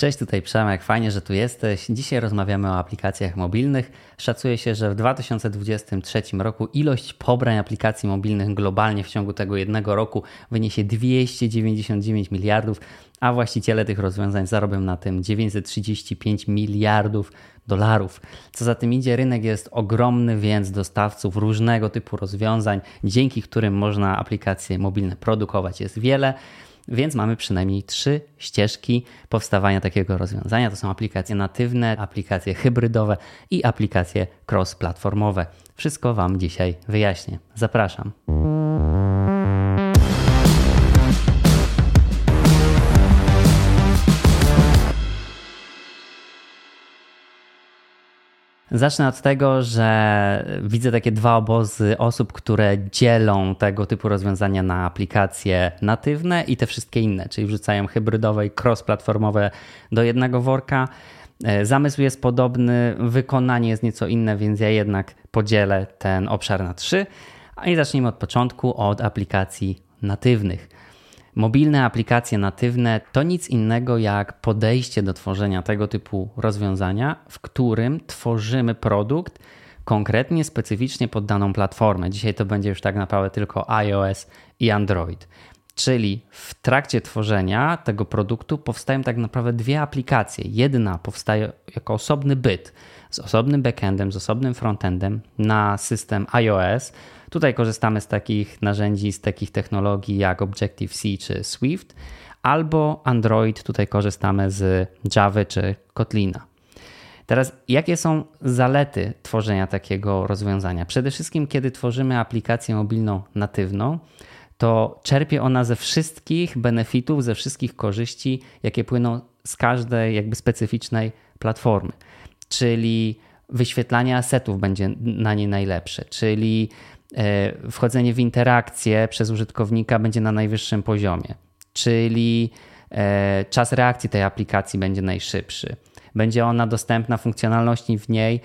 Cześć, tutaj Przemek, fajnie, że tu jesteś. Dzisiaj rozmawiamy o aplikacjach mobilnych. Szacuje się, że w 2023 roku ilość pobrań aplikacji mobilnych globalnie w ciągu tego jednego roku wyniesie 299 miliardów, a właściciele tych rozwiązań zarobią na tym 935 miliardów dolarów. Co za tym idzie, rynek jest ogromny, więc dostawców różnego typu rozwiązań, dzięki którym można aplikacje mobilne produkować, jest wiele. Więc mamy przynajmniej trzy ścieżki powstawania takiego rozwiązania. To są aplikacje natywne, aplikacje hybrydowe i aplikacje cross-platformowe. Wszystko Wam dzisiaj wyjaśnię. Zapraszam. Zacznę od tego, że widzę takie dwa obozy osób, które dzielą tego typu rozwiązania na aplikacje natywne i te wszystkie inne, czyli wrzucają hybrydowe i cross-platformowe do jednego worka. E, zamysł jest podobny, wykonanie jest nieco inne, więc ja jednak podzielę ten obszar na trzy. A i zacznijmy od początku, od aplikacji natywnych. Mobilne aplikacje natywne to nic innego jak podejście do tworzenia tego typu rozwiązania, w którym tworzymy produkt konkretnie, specyficznie pod daną platformę. Dzisiaj to będzie już tak naprawdę tylko iOS i Android. Czyli w trakcie tworzenia tego produktu powstają tak naprawdę dwie aplikacje. Jedna powstaje jako osobny byt z osobnym backendem, z osobnym frontendem na system iOS. Tutaj korzystamy z takich narzędzi, z takich technologii jak Objective-C czy Swift, albo Android, tutaj korzystamy z Java czy Kotlina. Teraz, jakie są zalety tworzenia takiego rozwiązania? Przede wszystkim, kiedy tworzymy aplikację mobilną natywną, to czerpie ona ze wszystkich benefitów, ze wszystkich korzyści, jakie płyną z każdej jakby specyficznej platformy. Czyli wyświetlanie asetów będzie na niej najlepsze, czyli wchodzenie w interakcję przez użytkownika będzie na najwyższym poziomie, czyli e, czas reakcji tej aplikacji będzie najszybszy. Będzie ona dostępna, funkcjonalności w niej e,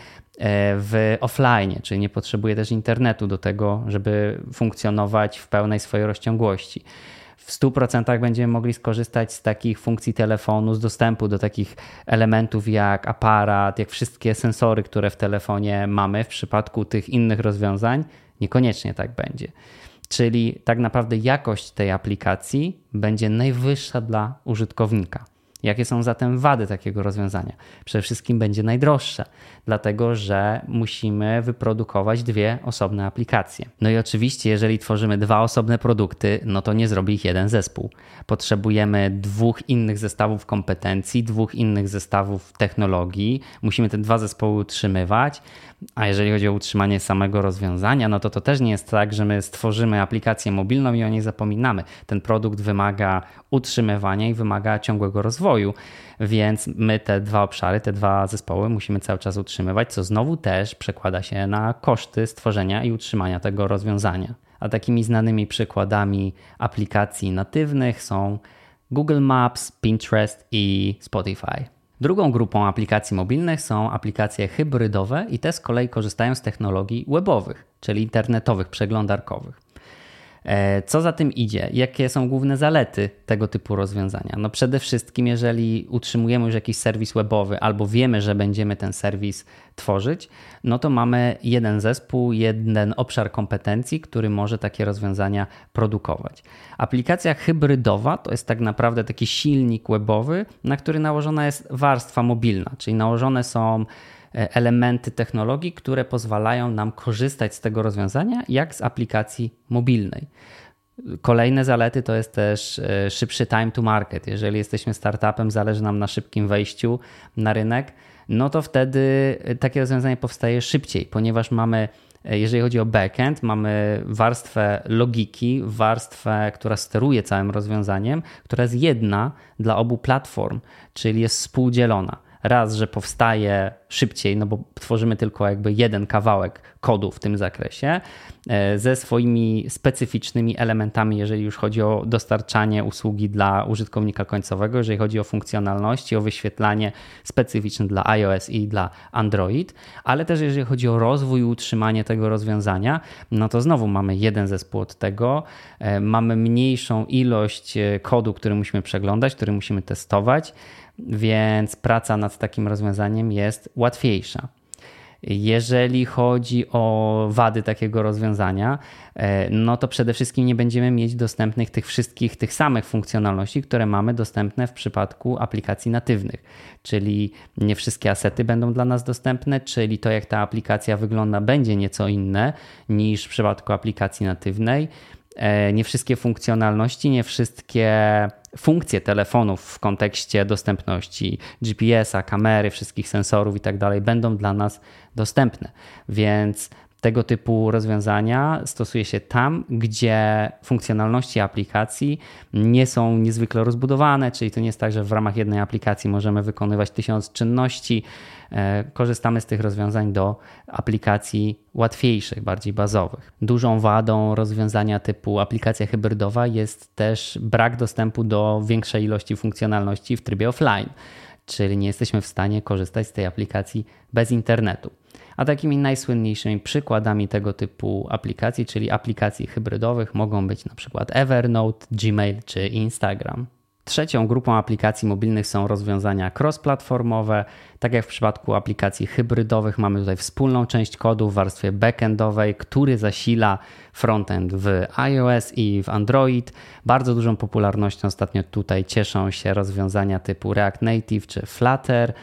w offline, czyli nie potrzebuje też internetu do tego, żeby funkcjonować w pełnej swojej rozciągłości w 100% będziemy mogli skorzystać z takich funkcji telefonu, z dostępu do takich elementów jak aparat, jak wszystkie sensory, które w telefonie mamy. W przypadku tych innych rozwiązań niekoniecznie tak będzie. Czyli tak naprawdę jakość tej aplikacji będzie najwyższa dla użytkownika. Jakie są zatem wady takiego rozwiązania? Przede wszystkim będzie najdroższe, dlatego że musimy wyprodukować dwie osobne aplikacje. No i oczywiście, jeżeli tworzymy dwa osobne produkty, no to nie zrobi ich jeden zespół. Potrzebujemy dwóch innych zestawów kompetencji, dwóch innych zestawów technologii. Musimy te dwa zespoły utrzymywać. A jeżeli chodzi o utrzymanie samego rozwiązania, no to to też nie jest tak, że my stworzymy aplikację mobilną i o niej zapominamy. Ten produkt wymaga utrzymywania i wymaga ciągłego rozwoju, więc my te dwa obszary, te dwa zespoły musimy cały czas utrzymywać, co znowu też przekłada się na koszty stworzenia i utrzymania tego rozwiązania. A takimi znanymi przykładami aplikacji natywnych są Google Maps, Pinterest i Spotify. Drugą grupą aplikacji mobilnych są aplikacje hybrydowe i te z kolei korzystają z technologii webowych, czyli internetowych, przeglądarkowych. E, co za tym idzie? Jakie są główne zalety tego typu rozwiązania? No przede wszystkim, jeżeli utrzymujemy już jakiś serwis webowy albo wiemy, że będziemy ten serwis tworzyć, no to mamy jeden zespół, jeden obszar kompetencji, który może takie rozwiązania produkować. Aplikacja hybrydowa to jest tak naprawdę taki silnik webowy, na który nałożona jest warstwa mobilna, czyli nałożone są elementy technologii, które pozwalają nam korzystać z tego rozwiązania, jak z aplikacji mobilnej. Kolejne zalety to jest też e, szybszy time to market. Jeżeli jesteśmy startupem, zależy nam na szybkim wejściu na rynek, no to wtedy takie rozwiązanie powstaje szybciej, ponieważ mamy e, jeżeli chodzi o backend, mamy warstwę logiki, warstwę, która steruje całym rozwiązaniem, która jest jedna dla obu platform, czyli jest współdzielona. Raz, że powstaje szybciej, no bo tworzymy tylko jakby jeden kawałek kodu w tym zakresie, e, ze swoimi specyficznymi elementami, jeżeli już chodzi o dostarczanie usługi dla użytkownika końcowego, jeżeli chodzi o funkcjonalności, o wyświetlanie specyficzne dla iOS i dla Android, ale też jeżeli chodzi o rozwój i utrzymanie tego rozwiązania, no to znowu mamy jeden zespół od tego, e, mamy mniejszą ilość e, kodu, który musimy przeglądać, który musimy testować więc praca nad takim rozwiązaniem jest łatwiejsza. Jeżeli chodzi o wady takiego rozwiązania, e, no to przede wszystkim nie będziemy mieć dostępnych tych wszystkich, tych samych funkcjonalności, które mamy dostępne w przypadku aplikacji natywnych. Czyli nie wszystkie asety będą dla nas dostępne, czyli to, jak ta aplikacja wygląda, będzie nieco inne niż w przypadku aplikacji natywnej. E, nie wszystkie funkcjonalności, nie wszystkie funkcje telefonów w kontekście dostępności GPS-a, kamery, wszystkich sensorów i tak dalej będą dla nas dostępne. Więc tego typu rozwiązania stosuje się tam, gdzie funkcjonalności aplikacji nie są niezwykle rozbudowane, czyli to nie jest tak, że w ramach jednej aplikacji możemy wykonywać tysiąc czynności. E, korzystamy z tych rozwiązań do aplikacji łatwiejszych, bardziej bazowych. Dużą wadą rozwiązania typu aplikacja hybrydowa jest też brak dostępu do większej ilości funkcjonalności w trybie offline, czyli nie jesteśmy w stanie korzystać z tej aplikacji bez internetu. A takimi najsłynniejszymi przykładami tego typu aplikacji, czyli aplikacji hybrydowych, mogą być na przykład Evernote, Gmail czy Instagram. Trzecią grupą aplikacji mobilnych są rozwiązania cross-platformowe. Tak jak w przypadku aplikacji hybrydowych, mamy tutaj wspólną część kodu w warstwie backendowej, który zasila frontend w iOS i w Android. Bardzo dużą popularnością ostatnio tutaj cieszą się rozwiązania typu React Native czy Flutter.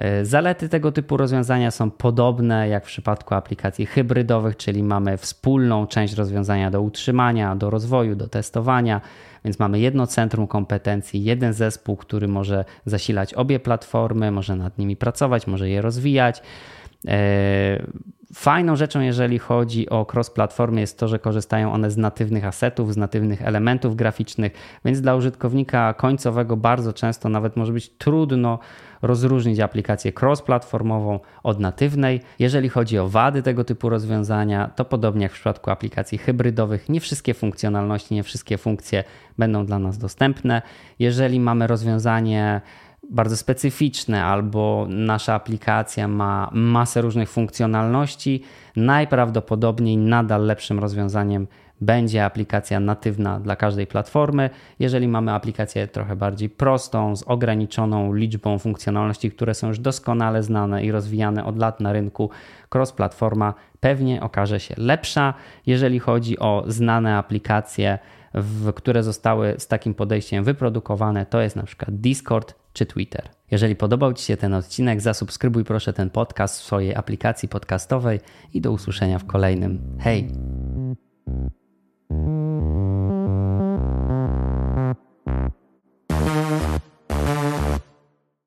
E, zalety tego typu rozwiązania są podobne jak w przypadku aplikacji hybrydowych, czyli mamy wspólną część rozwiązania do utrzymania, do rozwoju, do testowania, więc mamy jedno centrum kompetencji, jeden zespół, który może zasilać obie platformy, może nad nimi pracować, może je rozwijać. Fajną rzeczą, jeżeli chodzi o cross-platformy, jest to, że korzystają one z natywnych asetów, z natywnych elementów graficznych, więc dla użytkownika końcowego bardzo często nawet może być trudno rozróżnić aplikację cross-platformową od natywnej. Jeżeli chodzi o wady tego typu rozwiązania, to podobnie jak w przypadku aplikacji hybrydowych, nie wszystkie funkcjonalności, nie wszystkie funkcje będą dla nas dostępne. Jeżeli mamy rozwiązanie bardzo specyficzne, albo nasza aplikacja ma masę różnych funkcjonalności, najprawdopodobniej nadal lepszym rozwiązaniem będzie aplikacja natywna dla każdej platformy. Jeżeli mamy aplikację trochę bardziej prostą, z ograniczoną liczbą funkcjonalności, które są już doskonale znane i rozwijane od lat na rynku, cross-platforma pewnie okaże się lepsza. Jeżeli chodzi o znane aplikacje, w, które zostały z takim podejściem wyprodukowane, to jest na przykład Discord czy Twitter. Jeżeli podobał Ci się ten odcinek, zasubskrybuj proszę ten podcast w swojej aplikacji podcastowej i do usłyszenia w kolejnym. Hej!